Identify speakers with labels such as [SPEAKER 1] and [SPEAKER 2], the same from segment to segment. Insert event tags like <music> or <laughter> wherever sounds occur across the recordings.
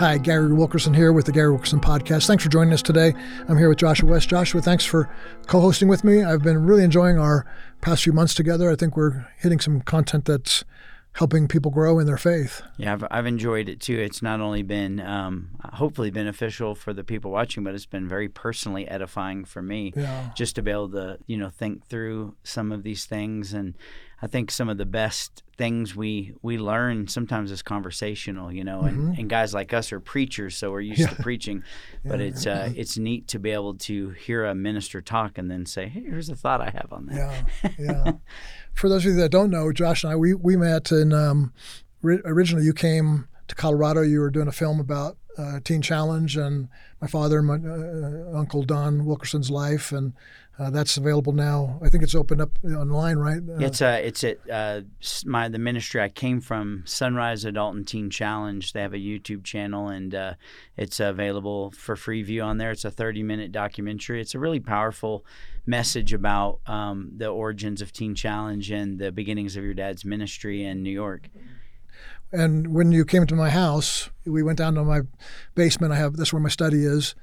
[SPEAKER 1] Hi, Gary Wilkerson here with the Gary Wilkerson Podcast. Thanks for joining us today. I'm here with Joshua West. Joshua, thanks for co hosting with me. I've been really enjoying our past few months together. I think we're hitting some content that's helping people grow in their faith.
[SPEAKER 2] Yeah, I've, I've enjoyed it too. It's not only been um, hopefully beneficial for the people watching, but it's been very personally edifying for me
[SPEAKER 1] Yeah.
[SPEAKER 2] just to be able to, you know, think through some of these things. And I think some of the best things we, we learn sometimes is conversational, you know, and, and guys like us are preachers, so we're used
[SPEAKER 1] Mm-hmm. Yeah.
[SPEAKER 2] to preaching, <laughs> but it's, uh, it's neat to be able to hear a minister talk and then say, Hey, here's a thought I have on that.
[SPEAKER 1] Yeah, <laughs> yeah. For those of you that don't know, Josh and I, we, we met in, um, ri- originally you came to Colorado. You were doing a film about uh, Teen Challenge and my father and my uh, Uncle Don Wilkerson's life. And uh, that's available now. I think it's opened up online, right? Uh,
[SPEAKER 2] It's uh, it's at uh, my the ministry I came from, Sunrise Adult and Teen Challenge. They have a YouTube channel, and uh, it's available for free view on there. It's a 30 minute documentary. It's a really powerful message about um, the origins of Teen Challenge and the beginnings of your dad's ministry in New York.
[SPEAKER 1] And when you came to my house, we went down to my basement. I have that's where my study is,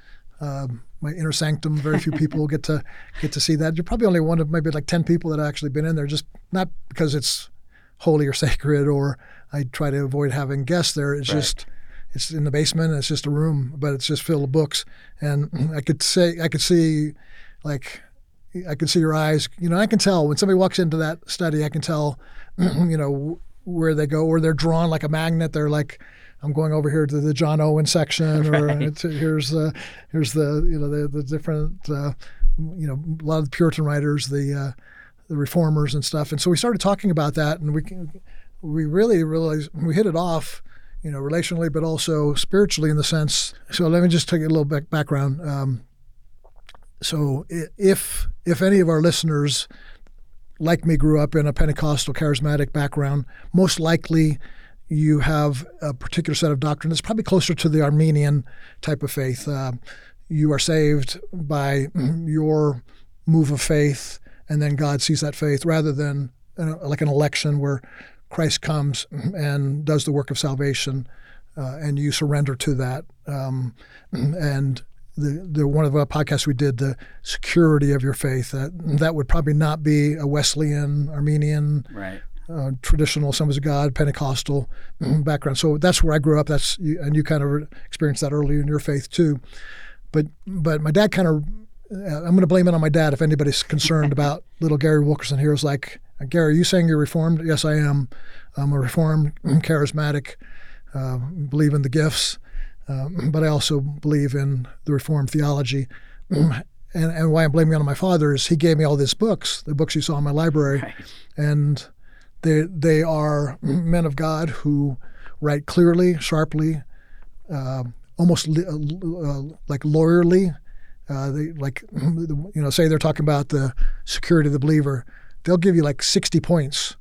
[SPEAKER 1] um, my inner sanctum. Very few people get to get to see that. You're probably only one of maybe like ten people that have actually been in there. Just not because it's holy or <laughs> sacred, or I try to avoid having guests there. It's
[SPEAKER 2] Right.
[SPEAKER 1] just it's in the basement. And it's just a room, but it's just filled with books. And <clears throat> I could say I could see like I can see your eyes. You know, I can tell when somebody walks into that study. I can tell, <clears throat> you know, where they go, or they're drawn like a magnet. They're like, I'm going over here to the John Owen section, or <laughs>
[SPEAKER 2] Right.
[SPEAKER 1] to, here's the here's the you know the the different uh, you know a lot of the Puritan writers, the uh, the reformers and stuff. And so we started talking about that, and we can, we really realized we hit it off. You know, relationally, but also spiritually in the sense. So let me just take a little bit background. Um, so if if any of our listeners like me grew up in a pentecostal charismatic background most likely you have a particular set of doctrine that's probably closer to the arminian type of faith uh, you are saved by your move of faith and then god sees that faith rather than uh, like an election where christ comes and does the work of salvation uh, and you surrender to that um, and the, the one of the podcasts we did, the security of your faith, that that would probably not be a Wesleyan, Arminian,
[SPEAKER 2] Right.
[SPEAKER 1] Uh, traditional Assemblies of God, Pentecostal <clears throat> background. So that's where I grew up. That's and you kind of experienced that early in your faith too. But but my dad kind of, uh, I'm going to blame it on my dad if anybody's concerned <laughs> about little Gary Wilkerson here. Is like Gary, are you saying you're reformed? Yes, I am. I'm a reformed, <clears throat> charismatic, uh, believe in the gifts. Um, <clears throat> but I also believe in the Reformed theology. and, and why I'm blaming it on my father is he gave me all these books, the books you saw in my library,
[SPEAKER 2] Right.
[SPEAKER 1] and they they are men of God who write clearly, sharply, uh, almost li- uh, like lawyerly. Uh, they like <clears throat> you know say they're talking about the security of the believer. They'll give you like 60 points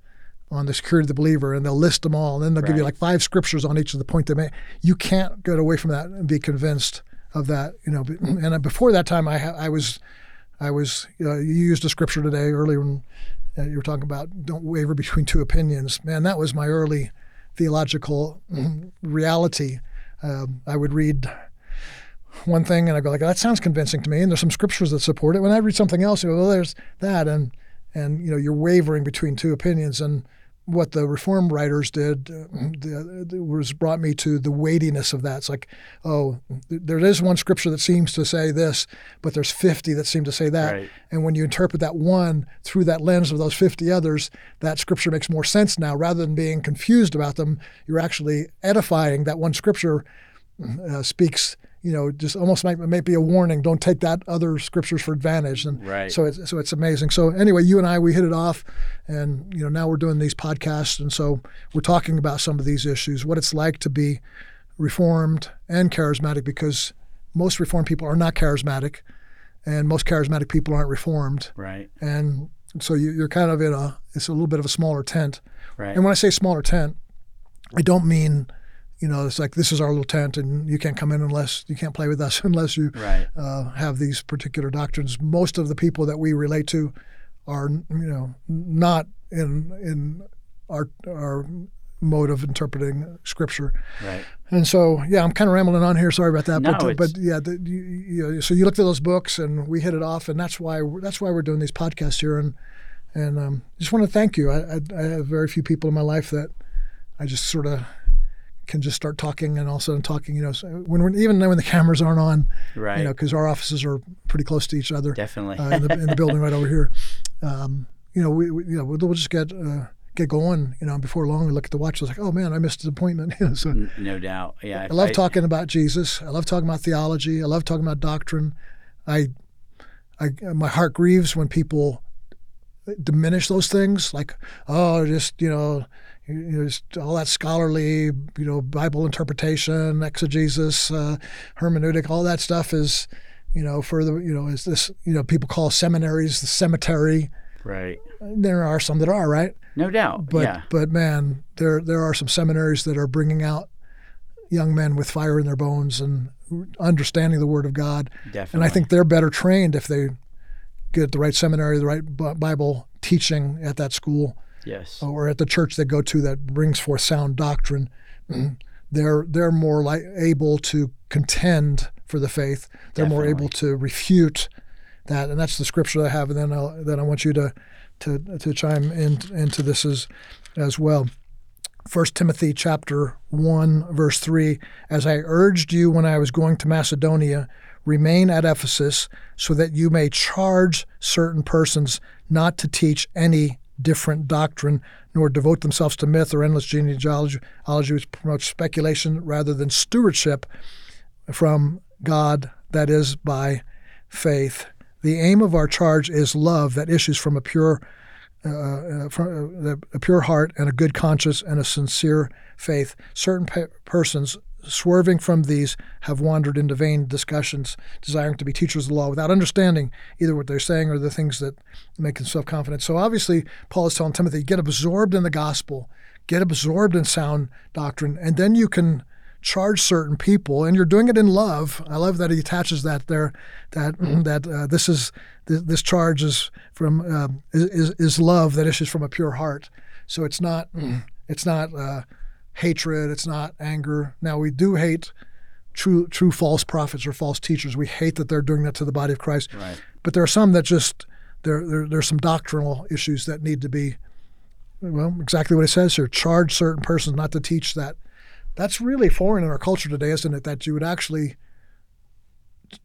[SPEAKER 1] on the security of the believer, and they'll list them all, and then they'll give you like five scriptures on each of the point they make. You can't get away from that and be convinced of that. You know, <clears throat> and uh, before that time, I ha- I was I was uh, you used a scripture today earlier when uh, you were talking about don't waver between two opinions. Man, that was my early theological <clears throat> reality. Um, I would read one thing and I go like that sounds convincing to me, and there's some scriptures that support it. When I read something else, I go, well, there's that, and and you know you're wavering between two opinions and what the reform writers did uh, the, the, was brought me to the weightiness of that. It's like, oh, th- there is one scripture that seems to say this, but there's 50 that seem to say that.
[SPEAKER 2] Right.
[SPEAKER 1] And when you interpret that one through that lens of those 50 others, that scripture makes more sense now. Rather than being confused about them, you're actually edifying that one scripture uh, speaks. You know, just almost might, might be a warning. Don't take that other scriptures for advantage. And
[SPEAKER 2] Right.
[SPEAKER 1] so it's so it's amazing. So anyway, you and I we hit it off, and you know now we're doing these podcasts, and so we're talking about some of these issues, what it's like to be reformed and charismatic, because most reformed people are not charismatic, and most charismatic people aren't reformed,
[SPEAKER 2] Right.
[SPEAKER 1] and so you, you're kind of in a it's a little bit of a smaller tent.
[SPEAKER 2] Right.
[SPEAKER 1] And when I say smaller tent, I don't mean you know it's like this is our little tent and you can't come in unless you can't play with us <laughs> unless you
[SPEAKER 2] Right.
[SPEAKER 1] uh, have these particular doctrines. Most of the people that we relate to are, you know, not in in our our mode of interpreting scripture.
[SPEAKER 2] Right.
[SPEAKER 1] And so, yeah, I'm kind of rambling on here. Sorry about that.
[SPEAKER 2] No,
[SPEAKER 1] but uh, but yeah, the, you, you know, so you looked at those books and we hit it off, and that's why that's why we're doing these podcasts here. And and um, just want to thank you. I, I I have very few people in my life that I just sort of can just start talking and all of a sudden talking. You know, so when we're, even when the cameras aren't on,
[SPEAKER 2] Right.
[SPEAKER 1] you know, because our offices are pretty close to each other
[SPEAKER 2] Definitely.
[SPEAKER 1] uh, in, the, in the building right over here. Um, you know, we, we you know we'll, we'll just get uh, get going. You know, before long we look at the watch. I was like, oh man, I missed an appointment. <laughs> You know, so
[SPEAKER 2] no doubt. Yeah.
[SPEAKER 1] I love talking about Jesus. I love talking about theology. I love talking about doctrine. I, I my heart grieves when people diminish those things, like oh, just you know, you know, all that scholarly, you know, Bible interpretation, exegesis, uh, hermeneutic, all that stuff is, you know, for the you know, is this you know people call seminaries the cemetery.
[SPEAKER 2] Right.
[SPEAKER 1] There are some that are right,
[SPEAKER 2] No doubt.
[SPEAKER 1] but
[SPEAKER 2] yeah.
[SPEAKER 1] but man, there there are some seminaries that are bringing out young men with fire in their bones and understanding the Word of God.
[SPEAKER 2] Definitely.
[SPEAKER 1] And I think they're better trained if they get the right seminary, the right Bible teaching at that school
[SPEAKER 2] Yes.
[SPEAKER 1] Uh, or at the church they go to that brings forth sound doctrine. <clears throat> They're they're more like able to contend for the faith. They're more able to refute that, and that's the scripture I have. And then I'll, then I want you to to to chime in into this as as well. First Timothy chapter one verse three. As I urged you when I was going to Macedonia, remain at Ephesus, so that you may charge certain persons not to teach any different doctrine, nor devote themselves to myth or endless genealogy, which promotes speculation rather than stewardship from God, that is, by faith. The aim of our charge is love that issues from a pure, uh, uh, from, uh, a pure heart and a good conscience and a sincere faith. Certain pe- persons swerving from these have wandered into vain discussions, desiring to be teachers of the law without understanding either what they're saying or the things that make them self-confident. So obviously, Paul is telling Timothy, get absorbed in the gospel, get absorbed in sound doctrine, and then you can charge certain people, and you're doing it in love. I love that he attaches that there, that <clears throat> that uh, this is this, this charge is from um, is, is love that issues from a pure heart. So it's not <clears throat> it's not uh, hatred, it's not anger. Now we do hate true true false prophets or false teachers. We hate that they're doing that to the body of Christ.
[SPEAKER 2] Right.
[SPEAKER 1] But there are some that just there there there's some doctrinal issues that need to be well exactly what it says here. Charge certain persons not to teach that. That's really foreign in our culture today, isn't it? That you would actually.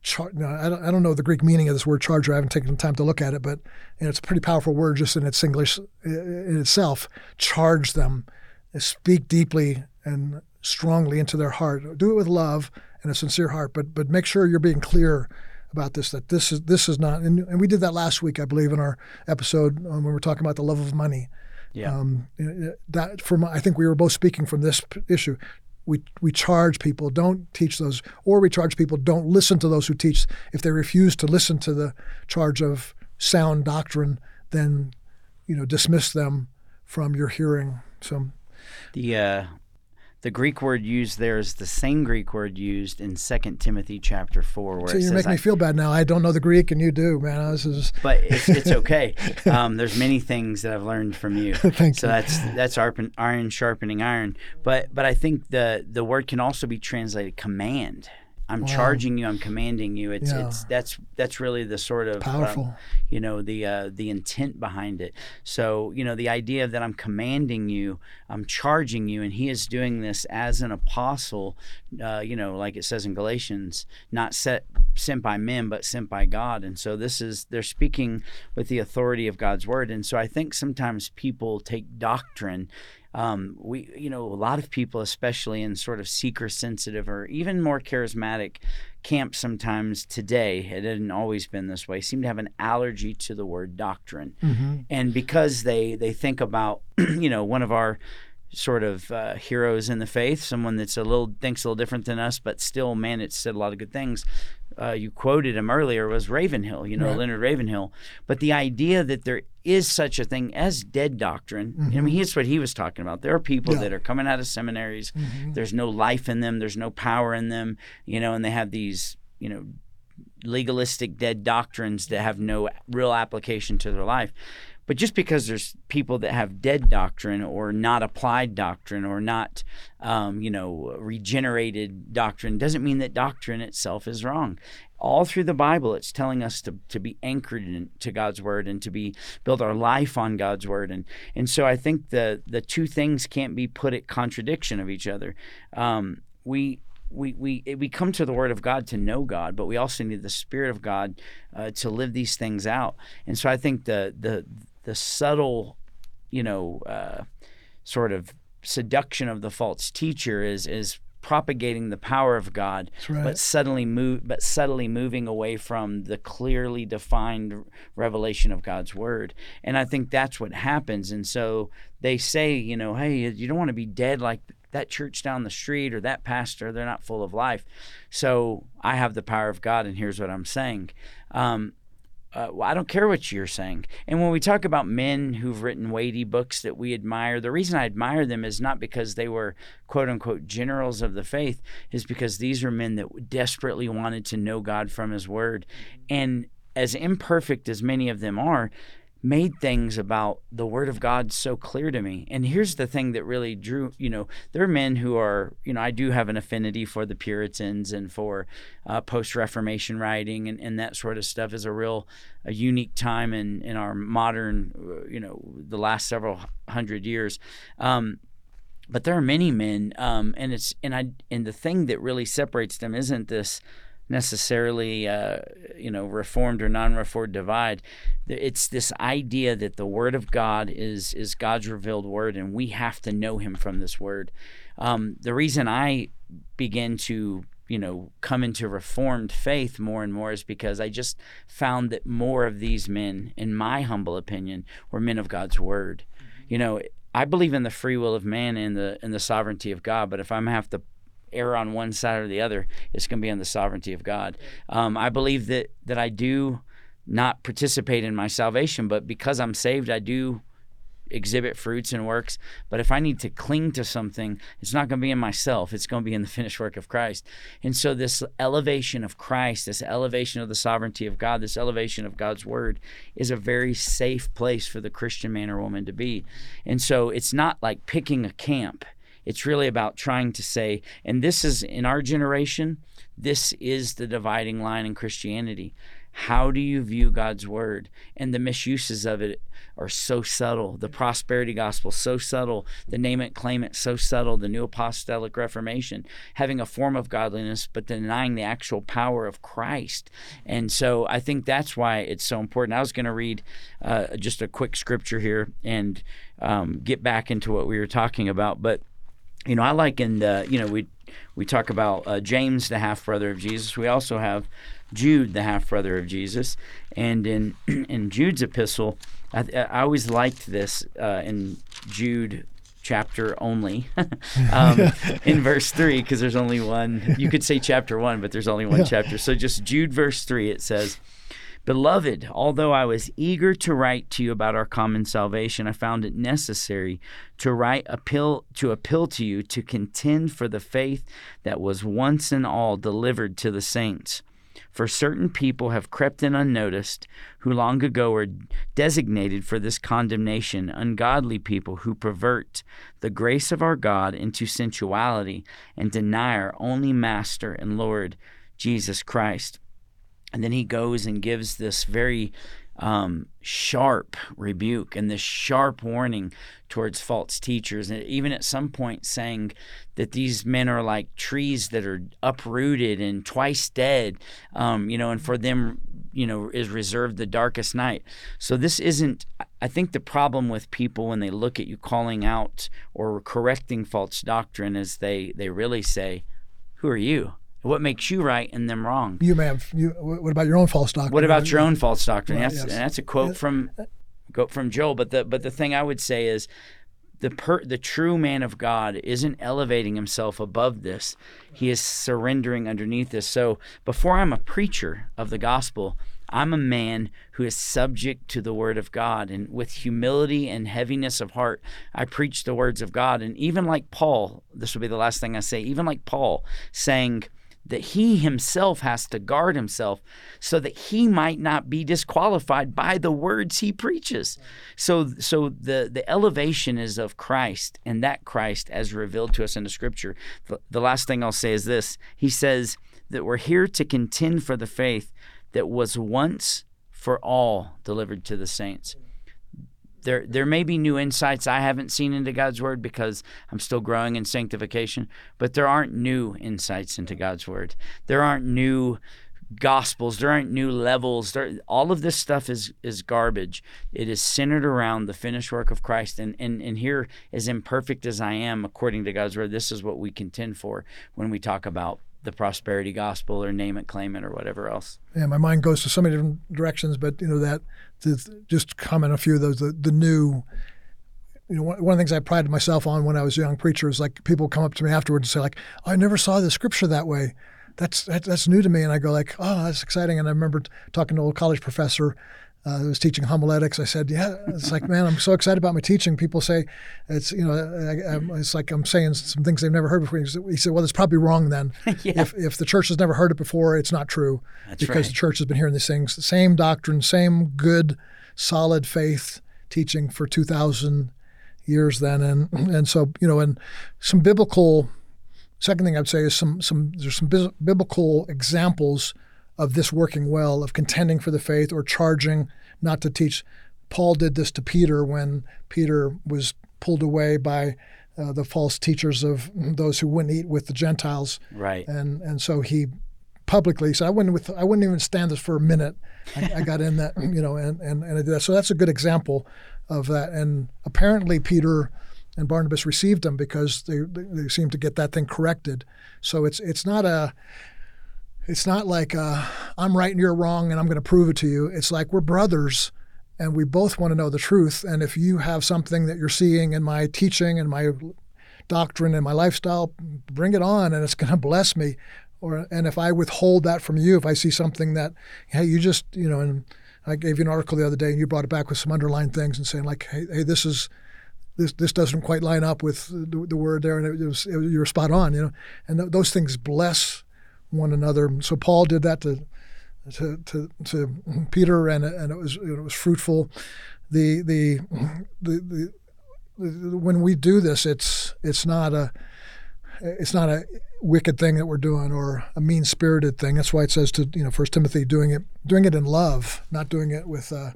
[SPEAKER 1] Char- no, I, don't, I don't know the Greek meaning of this word charger. I haven't taken the time to look at it, but it's a pretty powerful word just in its English in itself. Charge them, speak deeply and strongly into their heart. Do it with love and a sincere heart, but but make sure you're being clear about this. That this is this is not. And, and we did that last week, I believe, in our episode um, when we were talking about the love of money.
[SPEAKER 2] Yeah.
[SPEAKER 1] Um, that from I think we were both speaking from this p- issue. We we charge people don't teach those, or we charge people don't listen to those who teach. If they refuse to listen to the charge of sound doctrine, then you know dismiss them from your hearing. So
[SPEAKER 2] The uh, the Greek word used there is the same Greek word used in Second Timothy chapter four, where
[SPEAKER 1] So
[SPEAKER 2] it
[SPEAKER 1] you're
[SPEAKER 2] says,
[SPEAKER 1] making
[SPEAKER 2] I-
[SPEAKER 1] me feel bad now. I don't know the Greek, and you do, man. This is
[SPEAKER 2] but it's, it's <laughs> okay. Um, there's many things that I've learned from you. <laughs>
[SPEAKER 1] Thank
[SPEAKER 2] so
[SPEAKER 1] you.
[SPEAKER 2] that's that's iron, iron sharpening iron. But but I think the the word can also be translated command. I'm
[SPEAKER 1] Wow.
[SPEAKER 2] charging you. I'm commanding you. It's
[SPEAKER 1] Yeah.
[SPEAKER 2] it's that's that's really the sort of um,
[SPEAKER 1] powerful.
[SPEAKER 2] you know the uh, the intent behind it. So you know the idea that I'm commanding you, I'm charging you, and he is doing this as an apostle. Uh, you know, like it says in Galatians, not set, sent by men, but sent by God. And so this is they're speaking with the authority of God's word. And so I think sometimes people take doctrine. Um, we, you know, a lot of people, especially in sort of seeker sensitive or even more charismatic camps, sometimes today, it hadn't always been this way, seem to have an allergy to the word doctrine.
[SPEAKER 1] Hmm
[SPEAKER 2] and because they they think about <clears throat> you know one of our sort of uh, heroes in the faith someone that's a little thinks a little different than us but still man it said a lot of good things uh, you quoted him earlier was ravenhill you know
[SPEAKER 1] Right.
[SPEAKER 2] leonard ravenhill. But the idea that there is such a thing as dead doctrine i mean here's what he was talking about. There are people
[SPEAKER 1] Yeah.
[SPEAKER 2] that are coming out of seminaries.
[SPEAKER 1] Hmm
[SPEAKER 2] there's no life in them. There's no power in them you know and they have these you know legalistic dead doctrines that have no real application to their life But just because there's people that have dead doctrine or not applied doctrine or not, um, you know, regenerated doctrine doesn't mean that doctrine itself is wrong. All through the Bible, it's telling us to, to be anchored in, to God's word and to be build our life on God's word. And and so I think the the two things can't be put at contradiction of each other. Um, we we, we we come to the Word of God to know God, but we also need the Spirit of God uh, to live these things out. And so I think the the the subtle, you know, uh, sort of seduction of the false teacher is is propagating the power of God,
[SPEAKER 1] right.
[SPEAKER 2] but suddenly move, but subtly moving away from the clearly defined revelation of God's word. And I think that's what happens. And so they say, you know, hey, you don't want to be dead like that church down the street or that pastor. They're not full of life. So I have the power of God, and here's what I'm saying. Um, uh, well, I don't care what you're saying. And when we talk about men who've written weighty books that we admire, the reason I admire them is not because they were quote unquote generals of the faith, is because these are men that desperately wanted to know God from His Word. And as imperfect as many of them are, made things about the word of God so clear to me. And here's the thing that really drew, you know, there are men who are, you know, I do have an affinity for the Puritans and for uh, post Reformation writing and, and that sort of stuff is a real, a unique time in, in our modern, you know, the last several hundred years. Um, but there are many men, um, and it's and I and the thing that really separates them isn't this necessarily, uh, you know, reformed or non-reformed divide. It's this idea that the Word of God is is God's revealed Word, and we have to know Him from this Word. Um, the reason I begin to you know come into reformed faith more and more is because I just found that more of these men, in my humble opinion, were men of God's Word. You know, I believe in the free will of man and the and the sovereignty of God, but if I'm have to err on one side or the other, it's going to be on the sovereignty of God. Um, I believe that that I do not participate in my salvation, but because I'm saved, I do exhibit fruits and works. But if I need to cling to something, it's not going to be in myself. It's going to be in the finished work of Christ. And so, this elevation of Christ, this elevation of the sovereignty of God, this elevation of God's word is a very safe place for the Christian man or woman to be. And so, it's not like picking a camp. It's really about trying to say, and this is in our generation, this is the dividing line in Christianity. How do you view God's word? And the misuses of it are so subtle. The prosperity gospel so subtle. The name it, claim it so subtle. The new apostolic reformation having a form of godliness but denying the actual power of Christ. And so I think that's why it's so important. I was going to read uh, just a quick scripture here and um, get back into what we were talking about, but you know, I like in the, you know, we we talk about uh, James, the half brother of Jesus. We also have Jude, the half brother of Jesus, and in <clears throat> in Jude's epistle, I, I always liked this uh, in Jude chapter only <laughs> um, <laughs> in verse 3 because there's only one you could say chapter 1 but there's only one yeah. chapter so just jude verse 3 it says Beloved, although I was eager to write to you about our common salvation, I found it necessary to write appeal to appeal to you to contend for the faith that was once and all delivered to the saints. For certain people have crept in unnoticed, who long ago were designated for this condemnation, ungodly people who pervert the grace of our God into sensuality and deny our only Master and Lord, Jesus Christ. And then he goes and gives this very um, sharp rebuke and this sharp warning towards false teachers. And even at some point saying that these men are like trees that are uprooted and twice dead, um, you know, and for them, you know, is reserved the darkest night. So this isn't, I think the problem with people when they look at you calling out or correcting false doctrine is they, they really say, Who are you? What makes you right and them wrong?
[SPEAKER 1] You may have. You, what about your own false doctrine?
[SPEAKER 2] What about your own false doctrine? Well, that's, yes. that's a quote from quote from Joel. But the but the thing I would say is the per, the true man of God isn't elevating himself above this. He is surrendering underneath this. So before I'm a preacher of the gospel, I'm a man who is subject to the word of God. And with humility and heaviness of heart, I preach the words of God. And even like Paul, this will be the last thing I say, even like Paul saying, that he himself has to guard himself so that he might not be disqualified by the words he preaches. So so the the elevation is of Christ and that Christ as revealed to us in the scripture. The, the last thing I'll say is this. He says that we're here to contend for the faith that was once for all delivered to the saints there there may be new insights I haven't seen into God's word because I'm still growing in sanctification, but there aren't new insights into God's word. There aren't new gospels, there aren't new levels. There, all of this stuff is is garbage. It is centered around the finished work of Christ and and and here as imperfect as I am according to God's word, this is what we contend for when we talk about the prosperity gospel or name it, claim it, or whatever else.
[SPEAKER 1] Yeah, my mind goes to so many different directions, but you know that to just comment a few of those the, the new. You know, one, of the things I prided myself on when I was a young preacher is like people come up to me afterwards and say like, "I never saw the scripture that way." That's that, that's new to me, and I go like, "Oh, that's exciting." And I remember talking to a college professor uh, who was teaching homiletics. I said, "Yeah, it's like, man, I'm so excited about my teaching." People say it's, you know, I, it's like I'm saying some things they've never heard before. He said, "Well, it's probably wrong then. <laughs> yeah. If if the church has never heard it before, it's not true
[SPEAKER 2] That's
[SPEAKER 1] because
[SPEAKER 2] right.
[SPEAKER 1] the church has been hearing these things, the same doctrine, same good, solid faith teaching for two thousand years then, and and so you know, and some biblical. Second thing I'd say is some some there's some biblical examples of this working well, of contending for the faith or charging not to teach. Paul did this to Peter when Peter was pulled away by uh, the false teachers of those who wouldn't eat with the Gentiles.
[SPEAKER 2] Right.
[SPEAKER 1] And and so he publicly said, I wouldn't with I wouldn't even stand this for a minute. I, I got in that, <laughs> you know, and, and, and I did that. So that's a good example of that. And apparently Peter and Barnabas received them because they, they seemed to get that thing corrected. So it's it's not a it's not like uh, I'm right and you're wrong and I'm going to prove it to you. It's like we're brothers and we both want to know the truth. And if you have something that you're seeing in my teaching and my doctrine and my lifestyle, bring it on and it's going to bless me. Or and if I withhold that from you, if I see something that hey, you just you know, and I gave you an article the other day and you brought it back with some underlined things and saying like, hey, hey this is this this doesn't quite line up with the, the word there, and it was, it was, you were spot on, you know, and th- those things bless one another. So Paul did that to to to, to Peter, and and it was it was fruitful. The the, the the, when we do this, it's it's not a it's not a wicked thing that we're doing or a mean spirited thing. That's why it says to you know First Timothy doing it doing it in love, not doing it with uh,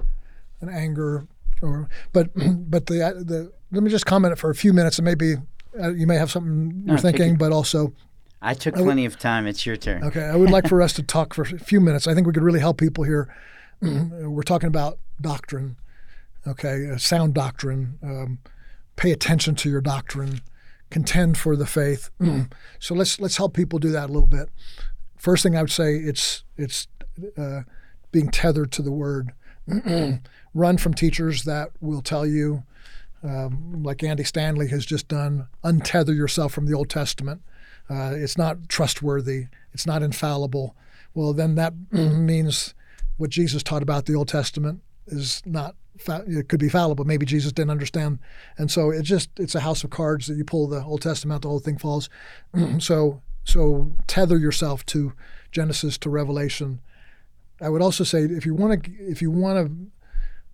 [SPEAKER 1] an anger or but <clears throat> but the the let me just comment it for a few minutes and maybe uh, you may have something you're no, thinking, but also
[SPEAKER 2] I took plenty of time. It's your turn.
[SPEAKER 1] Okay. I would like for us to <laughs> talk for a few minutes. I think we could really help people here. <clears throat> We're talking about doctrine, okay, uh, sound doctrine. Um, pay attention to your doctrine. Contend for the faith. <clears throat> so let's let's help people do that a little bit. First thing I would say it's it's uh, being tethered to the word. <clears throat> Run from teachers that will tell you, um, like Andy Stanley has just done, untether yourself from the Old Testament uh, it's not trustworthy, it's not infallible. Well, then that <clears throat> means what Jesus taught about the Old Testament is not it could be fallible. Maybe Jesus didn't understand, and so it's just it's a house of cards that you pull the Old Testament, the whole thing falls. <clears throat> so so tether yourself to Genesis to Revelation. I would also say if you want to if you want to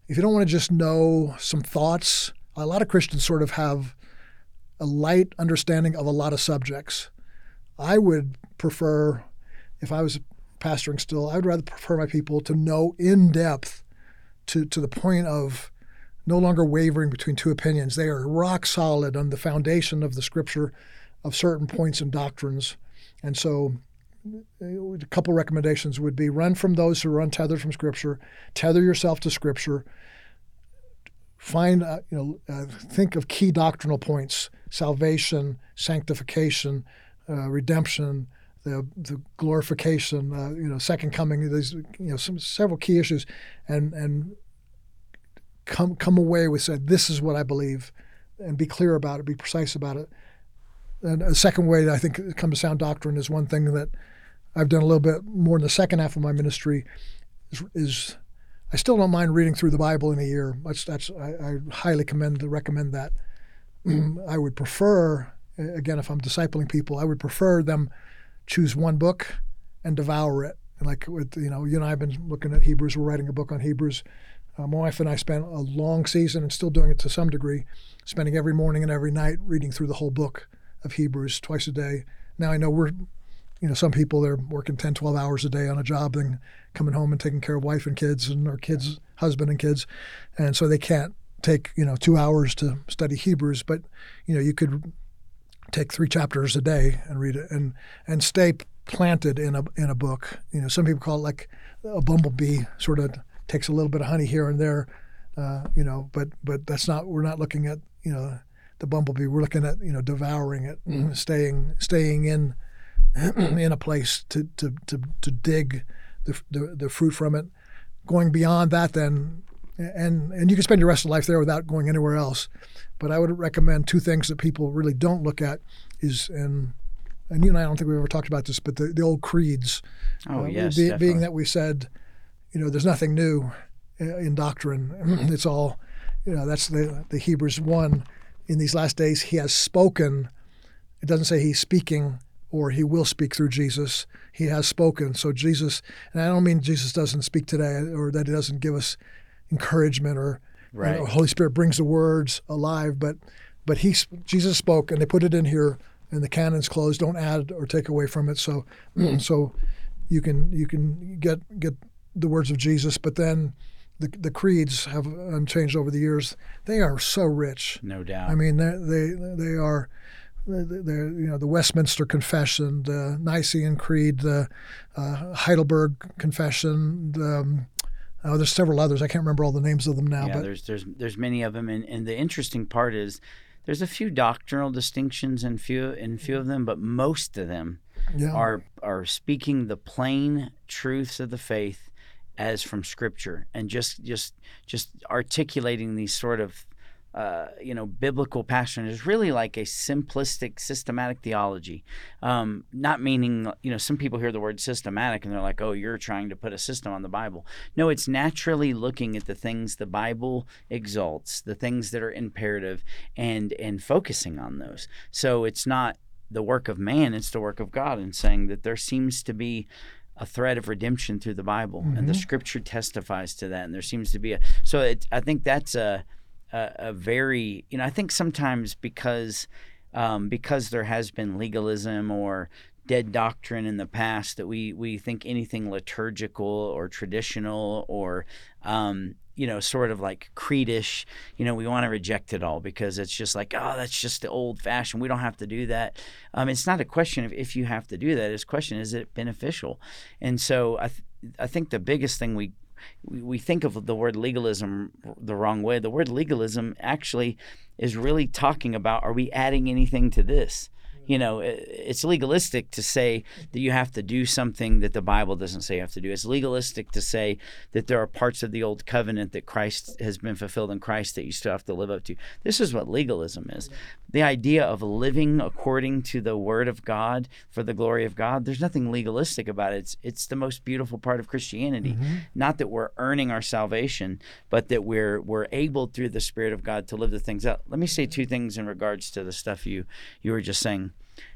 [SPEAKER 1] if you don't want to just know some thoughts, a lot of Christians sort of have a light understanding of a lot of subjects. I would prefer, if I was pastoring still, I would rather prefer my people to know in depth to, to the point of no longer wavering between two opinions. They are rock solid on the foundation of the scripture of certain points and doctrines. And so a couple recommendations would be run from those who are untethered from scripture, tether yourself to scripture, find, uh, you know, uh, think of key doctrinal points salvation, sanctification, uh, redemption, the, the glorification, uh, you know, second coming. these, you know some several key issues, and and come come away with said this is what I believe, and be clear about it, be precise about it. And a second way that I think come to sound doctrine is one thing that I've done a little bit more in the second half of my ministry is, is I still don't mind reading through the Bible in a year. That's that's I, I highly commend recommend that. <clears throat> I would prefer again, if I'm discipling people, I would prefer them choose one book and devour it. Like with you know, you and I have been looking at Hebrews. We're writing a book on Hebrews. Uh, my wife and I spent a long season and still doing it to some degree, spending every morning and every night reading through the whole book of Hebrews twice a day. Now I know we're, you know, some people they're working 10, 12 hours a day on a job and coming home and taking care of wife and kids and or kids, husband and kids, and so they can't take you know two hours to study Hebrews. But you know you could take three chapters a day and read it and and stay planted in a in a book. You know, some people call it like a bumblebee, sort of takes a little bit of honey here and there. Uh, you know, but but that's not. We're not looking at you know the bumblebee. We're looking at you know devouring it, mm-hmm. staying staying in <clears throat> in a place to to to, to dig the, the the fruit from it. Going beyond that, then, and and you can spend your rest of life there without going anywhere else. But I would recommend two things that people really don't look at is and and you and I don't think we've ever talked about this, but the, the old creeds.
[SPEAKER 2] Oh uh, yes,
[SPEAKER 1] be, being that we said, you know, there's nothing new uh, in doctrine. <clears throat> it's all, you know, that's the the Hebrews one. In these last days, he has spoken. It doesn't say he's speaking or he will speak through Jesus. He has spoken. So Jesus, and I don't mean Jesus doesn't speak today or that he doesn't give us encouragement or
[SPEAKER 2] right. you know,
[SPEAKER 1] Holy Spirit brings the words alive, but but he Jesus spoke and they put it in here and the canon's closed. Don't add or take away from it. So, so you can you can get get the words of Jesus, but then the the creeds have changed over the years. They are so rich.
[SPEAKER 2] No doubt.
[SPEAKER 1] I mean, they they they are. They're, you know the Westminster Confession, the Nicene Creed, the uh, Heidelberg Confession. The, um, oh, there's several others. I can't remember all the names of them now.
[SPEAKER 2] Yeah,
[SPEAKER 1] but
[SPEAKER 2] there's there's there's many of them, and, and the interesting part is there's a few doctrinal distinctions in few in few of them, but most of them yeah. are are speaking the plain truths of the faith as from Scripture, and just just just articulating these sort of uh, you know, biblical passion is really like a simplistic, systematic theology. Um, not meaning, you know, some people hear the word systematic and they're like, oh, you're trying to put a system on the Bible. No, it's naturally looking at the things the Bible exalts, the things that are imperative, and and focusing on those. So it's not the work of man; it's the work of God, and saying that there seems to be a thread of redemption through the Bible, mm-hmm. and the mm-hmm. Scripture testifies to that. And there seems to be a so it, I think that's a a, a very you know I think sometimes because um, because there has been legalism or dead doctrine in the past that we we think anything liturgical or traditional or um, you know sort of like creedish you know we want to reject it all because it's just like oh that's just the old fashioned we don't have to do that. Um, it's not a question of if you have to do that it's a question is it beneficial? And so I, th- I think the biggest thing we we think of the word legalism the wrong way. The word legalism actually is really talking about are we adding anything to this? you know, it's legalistic to say that you have to do something that the Bible doesn't say you have to do. It's legalistic to say that there are parts of the old covenant that Christ has been fulfilled in Christ that you still have to live up to. This is what legalism is. The idea of living according to the word of God for the glory of God, there's nothing legalistic about it. It's, it's the most beautiful part of Christianity. Mm-hmm. Not that we're earning our salvation, but that we're we're able through the Spirit of God to live the things out. Let me say two things in regards to the stuff you you were just saying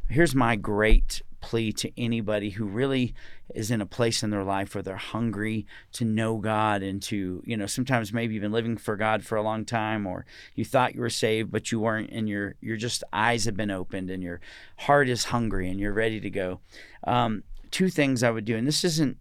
[SPEAKER 2] here's my great plea to anybody who really is in a place in their life where they're hungry to know God and to, you know, sometimes maybe you've been living for God for a long time or you thought you were saved but you weren't and your your just eyes have been opened and your heart is hungry and you're ready to go. Um, two things I would do, and this isn't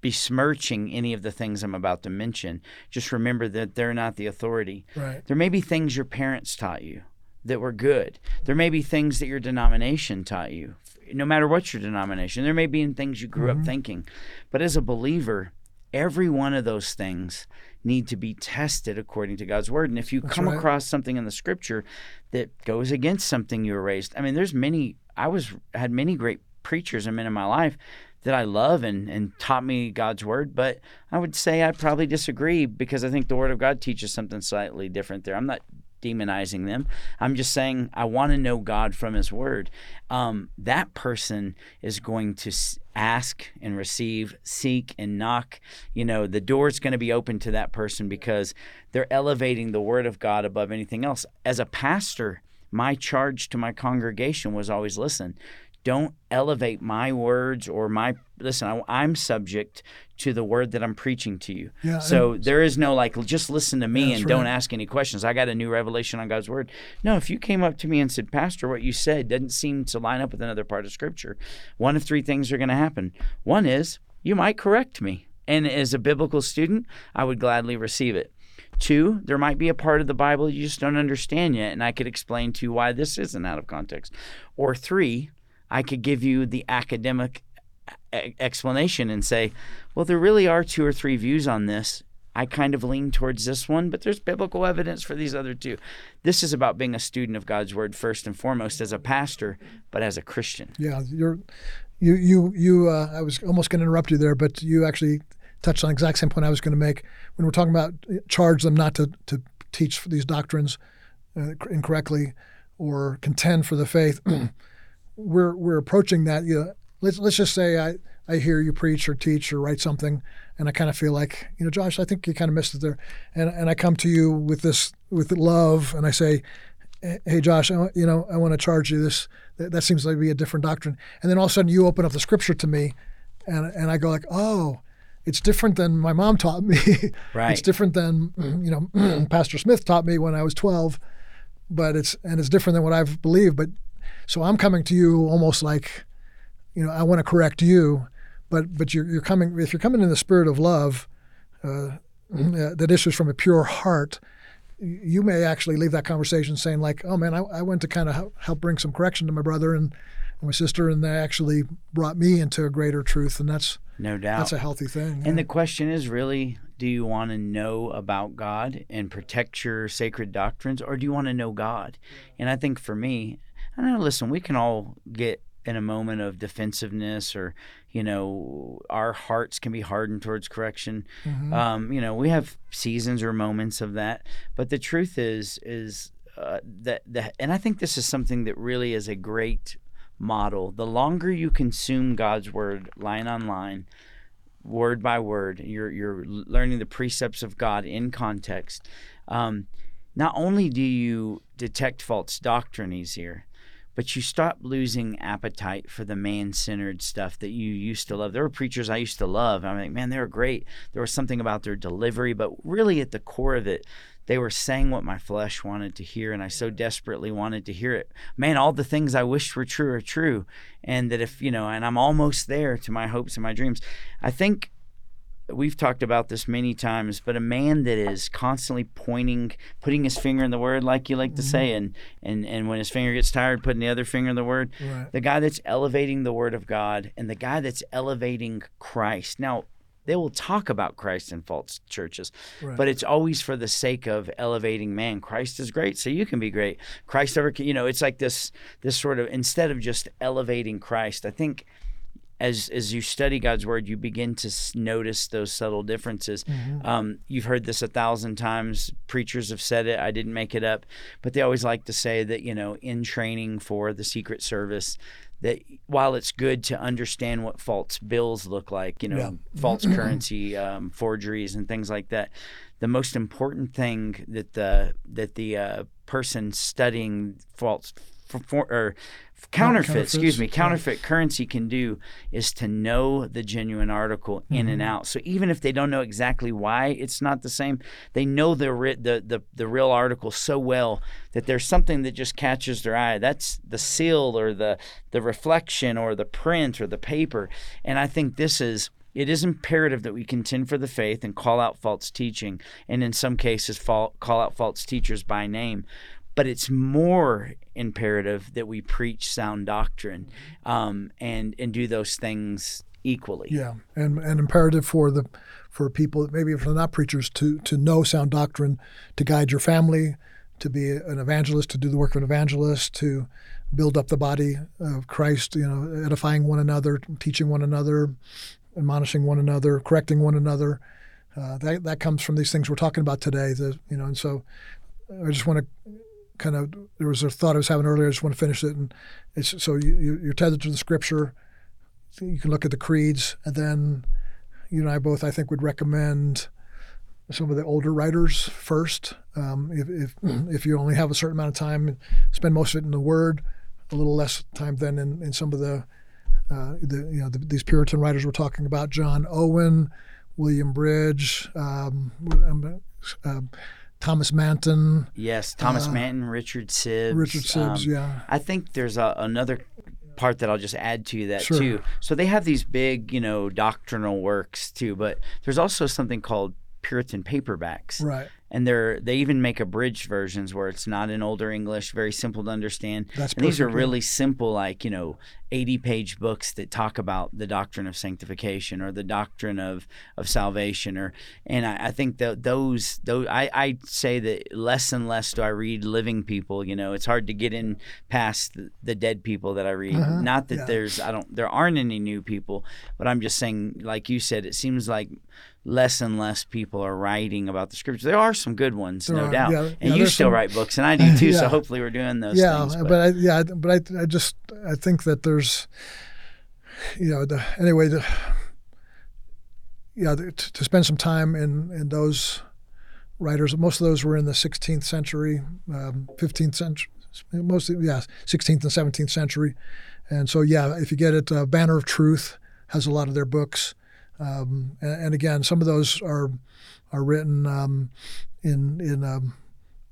[SPEAKER 2] besmirching any of the things I'm about to mention. Just remember that they're not the authority.
[SPEAKER 1] Right.
[SPEAKER 2] There may be things your parents taught you that were good. There may be things that your denomination taught you, no matter what your denomination. There may be things you grew mm-hmm. up thinking. But as a believer, every one of those things need to be tested according to God's word. And if you That's come right. across something in the scripture that goes against something you were raised, I mean, there's many, I was, had many great preachers and men in my life that I love and, and taught me God's word, but I would say I probably disagree because I think the word of God teaches something slightly different there. I'm not demonizing them. I'm just saying I want to know God from His Word. Um, that person is going to ask and receive, seek and knock. You know, the door is going to be open to that person because they're elevating the Word of God above anything else. As a pastor, my charge to my congregation was always listen don't elevate my words or my listen I, i'm subject to the word that i'm preaching to you.
[SPEAKER 1] Yeah,
[SPEAKER 2] so there is no like just listen to me and don't ask any questions. I got a new revelation on god's word. No if you came up to me and said pastor what you said doesn't seem to line up with another part of scripture one of three things are going to happen. One is you might correct me. And as a biblical student i would gladly receive it. Two, there might be a part of the Bible you just don't understand yet, and I could explain to you why this isn't out of context. Or three, I could give you the academic explanation and say, well, there really are two or three views on this. I kind of lean towards this one, but there's biblical evidence for these other two. This is about being a student of God's word first and foremost as a pastor, but as a Christian.
[SPEAKER 1] Yeah, you're, you, you, you. Uh, I was almost going to interrupt you there, but you actually touched on the exact same point I was going to make when we're talking about uh, charge them not to to teach these doctrines uh, incorrectly or contend for the faith. <clears throat> we're we're approaching that. You know, let's let's just say I I hear you preach or teach or write something, and I kind of feel like you know, Josh, I think you kind of missed it there, and and I come to you with this with love, and I say, hey Josh, I, want- you know, I want to charge you this. That, that seems like to be a different doctrine. And then all of a sudden, you open up the scripture to me, and and I go like, oh, it's different than my mom taught me. <laughs>
[SPEAKER 2] Right.
[SPEAKER 1] it's different than <clears throat> you know <clears throat> Pastor Smith taught me when I was twelve, but it's and it's different than what I've believed. But so I'm coming to you almost like, you know, I want to correct you, but but you're you're coming if you're coming in the spirit of love, uh, <clears throat> uh, that issues from a pure heart you may actually leave that conversation saying like, "Oh man, I, I went to kind of help, bring some correction to my brother and, and my sister, and they actually brought me into a greater truth, and that's
[SPEAKER 2] No doubt.
[SPEAKER 1] that's a healthy thing."
[SPEAKER 2] And the question is really do you want to know about God and protect your sacred doctrines, or do you want to know God? And I think for me, I know, listen, we can all get in a moment of defensiveness or, you know, our hearts can be hardened towards correction.
[SPEAKER 1] Mhm.
[SPEAKER 2] Um, you know, we have seasons or moments of that. But the truth is, is uh, that, that, and I think this is something that really is a great model. The longer you consume God's word line on line, word by word. You're you're learning the precepts of God in context. Um, not only do you detect false doctrine easier, but you stop losing appetite for the man-centered stuff that you used to love. There were preachers I used to love. I'm like, man, they were great. There was something about their delivery, but really at the core of it, they were saying what my flesh wanted to hear, and I so desperately wanted to hear it. Man, all the things I wished were true are true, and that if you know, and I'm almost there to my hopes and my dreams. I think we've talked about this many times, but a man that is constantly pointing, putting his finger in the word, like you like to mm-hmm. say, and and and when his finger gets tired, putting the other finger in the word.
[SPEAKER 1] Right.
[SPEAKER 2] The guy that's elevating the word of God, and the guy that's elevating Christ. Now. They will talk about Christ in false churches,
[SPEAKER 1] Right.
[SPEAKER 2] but it's always for the sake of elevating man. Christ is great, so you can be great. Christ ever, you know, it's like this, this sort of instead of just elevating Christ. I think as as you study God's word, you begin to notice those subtle differences.
[SPEAKER 1] Mhm.
[SPEAKER 2] Um, you've heard this a thousand times. Preachers have said it. I didn't make it up, but they always like to say that you know, in training for the Secret Service, that while it's good to understand what false bills look like, you know,
[SPEAKER 1] Yeah.
[SPEAKER 2] false currency um, forgeries and things like that, the most important thing that the that the uh, person studying false for, for, or counterfeit, excuse me, counterfeit currency can do is to know the genuine article in and
[SPEAKER 1] Mm-hmm.
[SPEAKER 2] out. So even if they don't know exactly why it's not the same, they know the the the, the real article so well that there's something that just catches their eye. That's the seal or the the reflection or the print or the paper. And I think this is it is imperative that we contend for the faith and call out false teaching, and in some cases, fall, call out false teachers by name. But it's more imperative that we preach sound doctrine um, and and do those things equally.
[SPEAKER 1] Yeah, and and imperative for the for people maybe if they're not preachers to to know sound doctrine, to guide your family, to be an evangelist, to do the work of an evangelist, to build up the body of Christ. You know, edifying one another, teaching one another, admonishing one another, correcting one another. Uh, that that comes from these things we're talking about today. The you know, and so I just want to kind of there was a thought I was having earlier. I just want to finish it, and it's so you, you- you're tethered to the Scripture. You can look at the creeds, and then you and I both, I think, would recommend some of the older writers first. Um, if, if <clears throat> if you only have a certain amount of time, spend most of it in the Word. a little less time than in, in some of the, uh, the you know the, these Puritan writers we're talking about, John Owen, William Bridge, um, uh, Thomas Manton.
[SPEAKER 2] Yes, Thomas
[SPEAKER 1] Uh,
[SPEAKER 2] Manton, Richard Sibbes.
[SPEAKER 1] Richard Sibbes,
[SPEAKER 2] um,
[SPEAKER 1] yeah.
[SPEAKER 2] I think there's a, another part that I'll just add to that
[SPEAKER 1] Sure.
[SPEAKER 2] too. So they have these big, you know, doctrinal works too, but there's also something called Puritan paperbacks.
[SPEAKER 1] Right.
[SPEAKER 2] And they're they even make abridged versions where it's not in older English, very simple to understand.
[SPEAKER 1] That's
[SPEAKER 2] and these are really simple, like, you know, 80 page books that talk about the doctrine of sanctification or the doctrine of, of salvation or and I, I think that those those I, I say that less and less do I read living people, you know, it's hard to get in past the, the dead people that I read.
[SPEAKER 1] Uh-huh,
[SPEAKER 2] Not that
[SPEAKER 1] yeah.
[SPEAKER 2] there's I don't there aren't any new people, but I'm just saying, like you said, it seems like less and less people are writing about the scriptures. There are some good ones,
[SPEAKER 1] There
[SPEAKER 2] no
[SPEAKER 1] are,
[SPEAKER 2] doubt.
[SPEAKER 1] yeah,
[SPEAKER 2] and
[SPEAKER 1] yeah,
[SPEAKER 2] you still
[SPEAKER 1] some-
[SPEAKER 2] write books, and I do <laughs> too. So hopefully we're doing those
[SPEAKER 1] yeah,
[SPEAKER 2] things.
[SPEAKER 1] but, I, yeah, but I, I just, I think that there's, you know, the anyway, the, yeah, the, to, to spend some time in in those writers. Most of those were in the 16th century, um, 15th century, mostly, yeah, 16th and 17th century, and so yeah, if you get it, uh, Banner of Truth has a lot of their books, um, and, and again, some of those are are written um, in in um,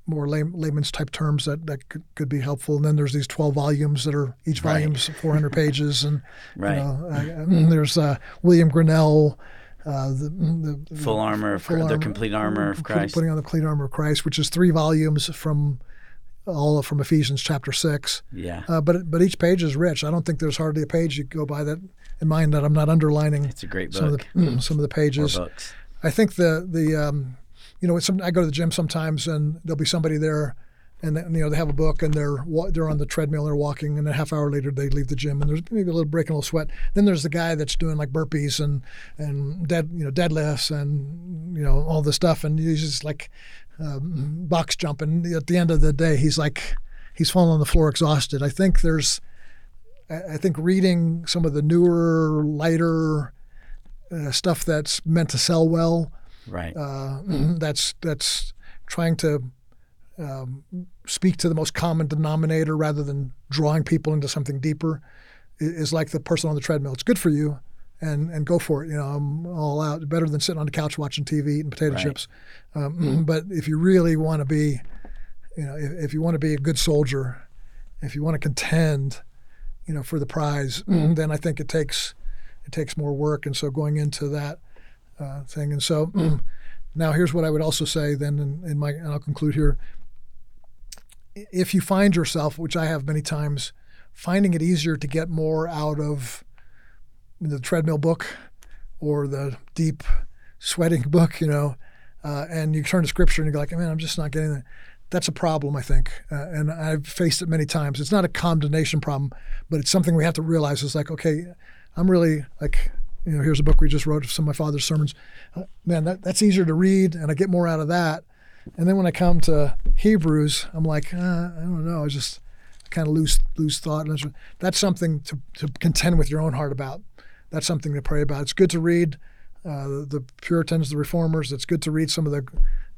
[SPEAKER 1] more lay, layman's type terms that, that could, could be helpful. And then there's these 12 volumes that are each
[SPEAKER 2] Right.
[SPEAKER 1] volume's 400 pages. And <laughs>
[SPEAKER 2] Right.
[SPEAKER 1] you know, uh, there's uh, William Gurnall, uh, the, the,
[SPEAKER 2] Full armor of
[SPEAKER 1] full
[SPEAKER 2] Christ, the complete armor of Christ.
[SPEAKER 1] Putting on the complete armor of Christ, which is three volumes from all from Ephesians chapter six.
[SPEAKER 2] yeah,
[SPEAKER 1] Uh, but but each page is rich. I don't think there's hardly a page you go by that in mind that I'm not underlining
[SPEAKER 2] it's a great
[SPEAKER 1] some
[SPEAKER 2] book.
[SPEAKER 1] of the some of the
[SPEAKER 2] or
[SPEAKER 1] pages.
[SPEAKER 2] books.
[SPEAKER 1] I think the the um, you know, it's some, I go to the gym sometimes and there'll be somebody there, and then, you know they have a book and they're they're on the treadmill, they're walking, and a half hour later they leave the gym and there's maybe a little breaking a little sweat. Then there's the guy that's doing like burpees and and dead you know deadlifts and you know all this stuff, and he's just like um, box jumping. At the end of the day, he's like he's falling on the floor exhausted. I think there's I I think reading some of the newer, lighter uh, stuff that's meant to sell well
[SPEAKER 2] Right.
[SPEAKER 1] uh, <clears throat> that's that's trying to um, speak to the most common denominator rather than drawing people into something deeper is like the person on the treadmill. It's good for you, and and go for it. You know, I'm all out. Better than sitting on the couch watching TV eating potato
[SPEAKER 2] Right.
[SPEAKER 1] chips. Um, <clears throat> but if you really want to be, you know, if, if you want to be a good soldier, if you want to contend, you know, for the prize, <clears throat> then I think it takes it takes more work. And so going into that uh, thing, and so <clears throat> now here's what I would also say. Then in, in my, and I'll conclude here. If you find yourself, which I have many times, finding it easier to get more out of the treadmill book or the deep sweating <laughs> book, you know, uh, and you turn to scripture and you go like, man, I'm just not getting that. That's a problem, I think, uh, and I've faced it many times. It's not a condemnation problem, but it's something we have to realize. It's like, okay, I'm really like, you know, here's a book we just wrote of some of my father's sermons. Uh, man, that, that's easier to read, and I get more out of that. And then when I come to Hebrews, I'm like, uh, I don't know, I just kind of lose lose thought. That's something to, to contend with your own heart about. That's something to pray about. It's good to read uh, the Puritans, the Reformers. It's good to read some of the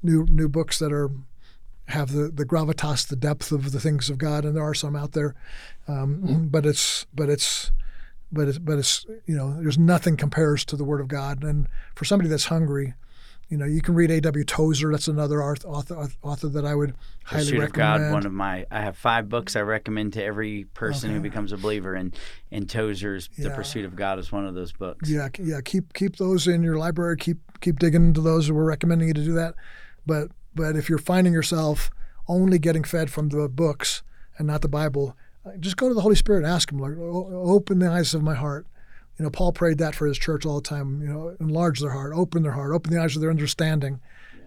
[SPEAKER 1] new new books that are have the, the gravitas, the depth of the things of God, and there are some out there. Um, but it's but it's but it's but it's you know there's nothing compares to the Word of God. And for somebody that's hungry, you know you can read A.W. Tozer. That's another author author, author that I would highly
[SPEAKER 2] Pursuit of
[SPEAKER 1] recommend.
[SPEAKER 2] God, one of my. I have five books I recommend to every person who becomes a believer, and and Tozer's The Pursuit of God is one of those books.
[SPEAKER 1] Yeah, yeah. Keep keep those in your library. Keep keep digging into those. We're recommending you to do that. But but if you're finding yourself only getting fed from the books and not the Bible, uh, just go to the Holy Spirit and ask Him, Lord, open the eyes of my heart. You know, Paul prayed that for his church all the time. You know, enlarge their heart, open their heart, open the eyes of their understanding,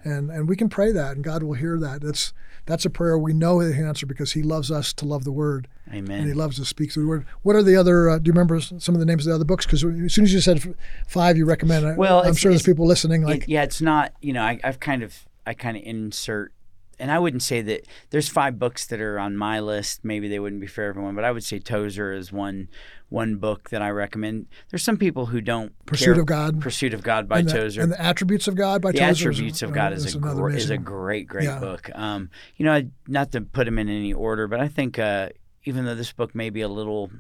[SPEAKER 1] and and we can pray that, and God will hear that. That's that's a prayer we know He answer because He loves us to love the Word Amen. and he loves to speak through the word. What are the other? Uh, do you remember some of the names of the other books? Because as soon as you said five, you recommend. I-
[SPEAKER 2] Well,
[SPEAKER 1] I'm sure there's people listening. Like,
[SPEAKER 2] It- yeah, it's not. You know, I, I've kind of I kind of insert, and I wouldn't say that there's five books that are on my list. Maybe they wouldn't be for everyone, but I would say Tozer is one one book that I recommend. There's some people who don't
[SPEAKER 1] Pursuit
[SPEAKER 2] care-
[SPEAKER 1] of God.
[SPEAKER 2] Pursuit of God by
[SPEAKER 1] and the,
[SPEAKER 2] Tozer.
[SPEAKER 1] and the attributes of God by
[SPEAKER 2] the
[SPEAKER 1] Tozer is-
[SPEAKER 2] attributes of
[SPEAKER 1] uh,
[SPEAKER 2] God is, a gr- is a great great
[SPEAKER 1] Yeah.
[SPEAKER 2] book. Um, you know, I- not to put them in any order, but I think uh, even though this book may be a little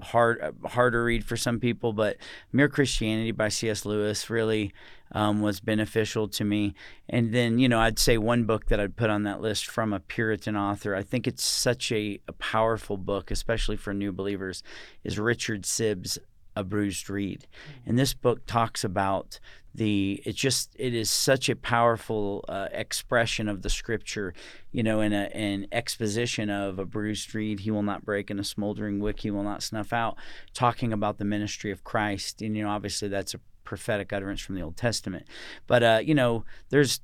[SPEAKER 2] hard harder read for some people, but Mere Christianity by C.S. Lewis really um, was beneficial to me. And then, you know, I'd say one book that I'd put on that list from a Puritan author. I think it's such a, a powerful book, especially for new believers, is Richard Sibbes' A Bruised Reed. And this book talks about the it just it is such a powerful uh, expression of the scripture you know in a, an exposition of a bruised reed he will not break and a smoldering wick he will not snuff out talking about the ministry of christ and you know obviously that's a prophetic utterance from the old testament but uh, you know there's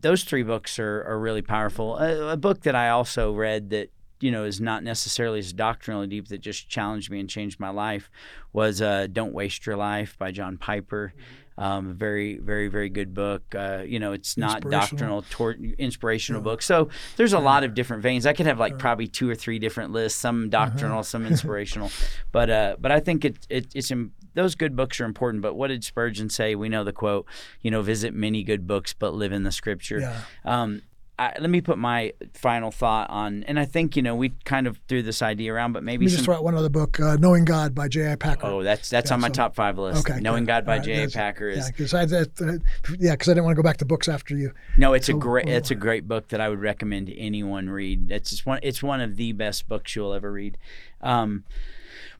[SPEAKER 2] those three books are, are really powerful a, a book that i also read that you know is not necessarily as doctrinally deep that just challenged me and changed my life was uh, "Don't Waste Your Life" by John Piper. Mm-hmm. Um, very, very, very good book. Uh, you know, it's not doctrinal, tor- inspirational yeah. book. So there's a yeah. lot of different veins. I could have like probably two or three different lists, some uh-huh. doctrinal, uh-huh. some inspirational. <laughs> but uh, but I think it, it it's those good books are important. But what did Spurgeon say? We know the quote. You know, visit many good books, but live in the Scripture.
[SPEAKER 1] Yeah.
[SPEAKER 2] Um, I, let me put my final thought on, and I think you know we kind of threw this idea around, but maybe
[SPEAKER 1] let me just throw out one other book, uh, "Knowing God" by J.I. Packer.
[SPEAKER 2] Oh, that's that's yeah, on my so, top five list. Okay, "Knowing good. God" by right, J.I. Packer is
[SPEAKER 1] yeah, because I, uh, yeah, I didn't want to go back to books after you.
[SPEAKER 2] No, it's so, a great it's a great book that I would recommend anyone read. It's just one it's one of the best books you'll ever read. Um,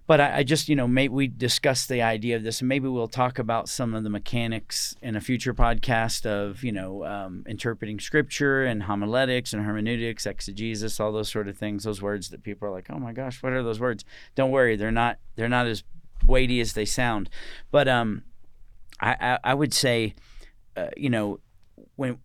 [SPEAKER 2] but I, I, just you know maybe we discuss the idea of this and maybe we'll talk about some of the mechanics in a future podcast of you know um, interpreting scripture and homiletics and hermeneutics exegesis all those sort of things those words that people are like oh my gosh what are those words? Don't worry they're not they're not as weighty as they sound. But um i i, I would say uh, you know when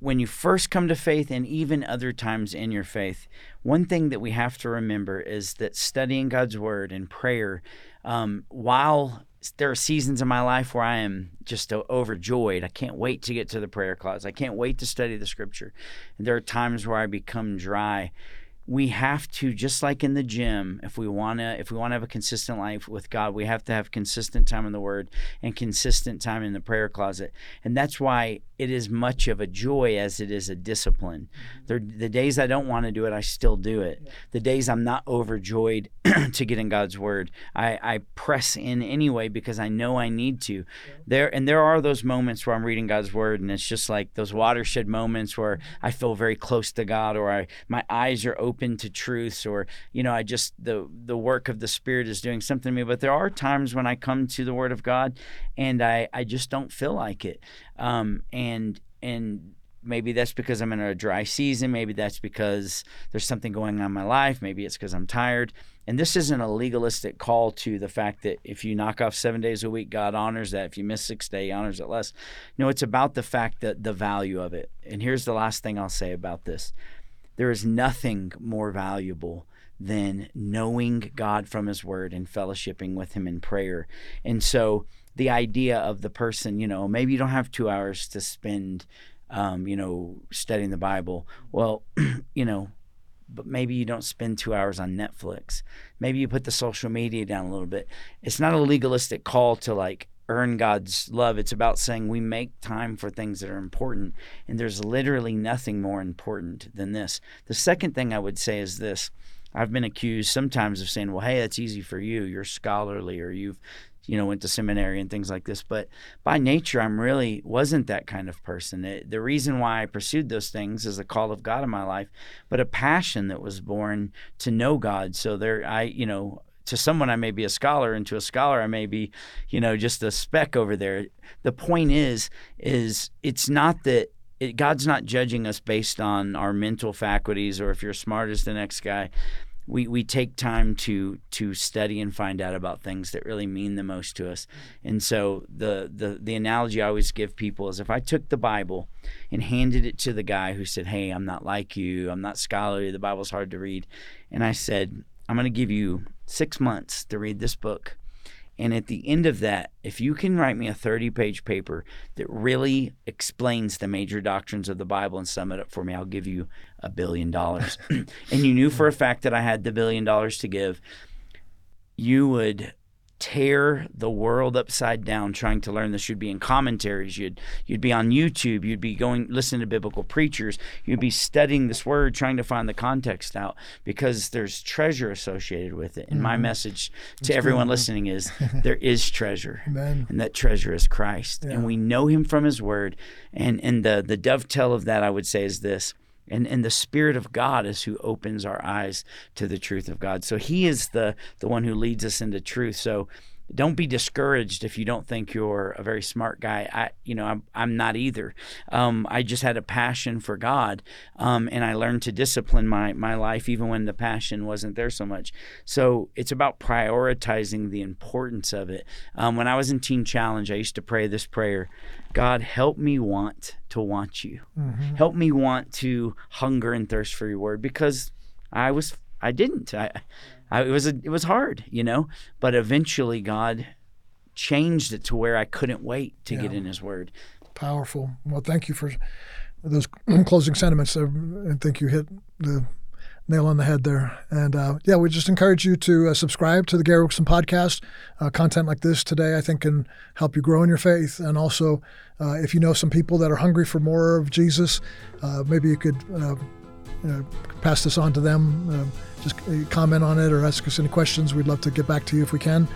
[SPEAKER 2] when you first come to faith and even other times in your faith, one thing that we have to remember is that studying God's word and prayer, um, while there are seasons in my life where I am just overjoyed. I can't wait to get to the prayer closet. I can't wait to study the scripture. And there are times where I become dry we have to just like in the gym if we want to if we want to have a consistent life with god we have to have consistent time in the word and consistent time in the prayer closet and that's why it is much of a joy as it is a discipline mm-hmm. the days i don't want to do it i still do it yeah. the days i'm not overjoyed <clears throat> to get in god's word I, I press in anyway because i know i need to yeah. there and there are those moments where i'm reading god's word and it's just like those watershed moments where mm-hmm. i feel very close to god or i my eyes are open open to truths or you know i just the the work of the spirit is doing something to me but there are times when i come to the word of god and i i just don't feel like it um and and maybe that's because i'm in a dry season maybe that's because there's something going on in my life maybe it's because i'm tired and this isn't a legalistic call to the fact that if you knock off seven days a week, God honors that. If you miss six days, honors it less. No, it's about the fact that the value of it. And here's the last thing I'll say about this there is nothing more valuable than knowing God from His Word and fellowshipping with Him in prayer. And so, the idea of the person, you know, maybe you don't have two hours to spend, um, you know, studying the Bible. Well, <clears throat> you know, but maybe you don't spend two hours on Netflix. Maybe you put the social media down a little bit. It's not a legalistic call to like earn God's love. It's about saying we make time for things that are important. And there's literally nothing more important than this. The second thing I would say is this I've been accused sometimes of saying, well, hey, that's easy for you. You're scholarly or you've you know went to seminary and things like this but by nature i'm really wasn't that kind of person it, the reason why i pursued those things is a call of god in my life but a passion that was born to know god so there i you know to someone I may be a scholar, and to a scholar I may be, you know, just a speck over there. The point is, is it's not that it, God's not judging us based on our mental faculties or if you're smart as the next guy. We, we take time to to study and find out about things that really mean the most to us. And so the, the the analogy I always give people is if I took the Bible and handed it to the guy who said, "Hey, I'm not like you. I'm not scholarly. The Bible's hard to read," and I said, "I'm going to give you six months to read this book. And at the end of that, if you can write me a 30 page paper that really explains the major doctrines of the Bible and sum it up for me, I'll give you a billion dollars. <laughs> and you knew for a fact that I had the billion dollars to give, you would tear the world upside down trying to learn this. You'd be in commentaries, you'd you'd be on YouTube, you'd be going listening to biblical preachers, you'd be studying this word, trying to find the context out because there's treasure associated with it. And my mm-hmm. message to everyone listening is <laughs> there is treasure.
[SPEAKER 1] Amen.
[SPEAKER 2] And that treasure is Christ.
[SPEAKER 1] Yeah.
[SPEAKER 2] And we know him from his word. And and the the dovetail of that I would say is this. And, and the Spirit of God is who opens our eyes to the truth of God. So He is the the one who leads us into truth. So don't be discouraged if you don't think you're a very smart guy. I, you know, I'm, I'm not either. Um, I just had a passion for God, um, and I learned to discipline my my life even when the passion wasn't there so much. So it's about prioritizing the importance of it. Um, when I was in Teen Challenge, I used to pray this prayer: God, help me want to want you. Help me want to hunger and thirst for your word because I was I didn't. I, I it was a, it was hard, you know. But eventually, God changed it to where I couldn't wait to get in His Word.
[SPEAKER 1] Powerful. Well, thank you for those <clears throat> closing sentiments. I think you hit the nail on the head there. And uh, yeah, we just encourage you to uh, subscribe to the Gary Wilkerson podcast. Uh, content like this today, I think, can help you grow in your faith. And also, uh, if you know some people that are hungry for more of Jesus, uh, maybe you could. Uh, pass this on to them. Uh, just uh, comment on it or ask us any questions. We'd love to get back to you if we can.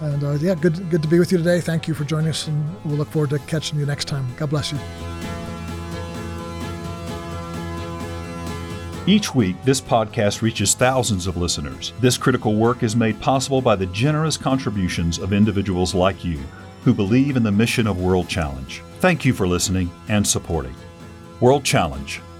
[SPEAKER 1] And uh, yeah, good good to be with you today. Thank you for joining us, and we'll look forward to catching you next time. God bless you.
[SPEAKER 3] Each week, this podcast reaches thousands of listeners. This critical work is made possible by the generous contributions of individuals like you who believe in the mission of World Challenge. Thank you for listening and supporting. World Challenge,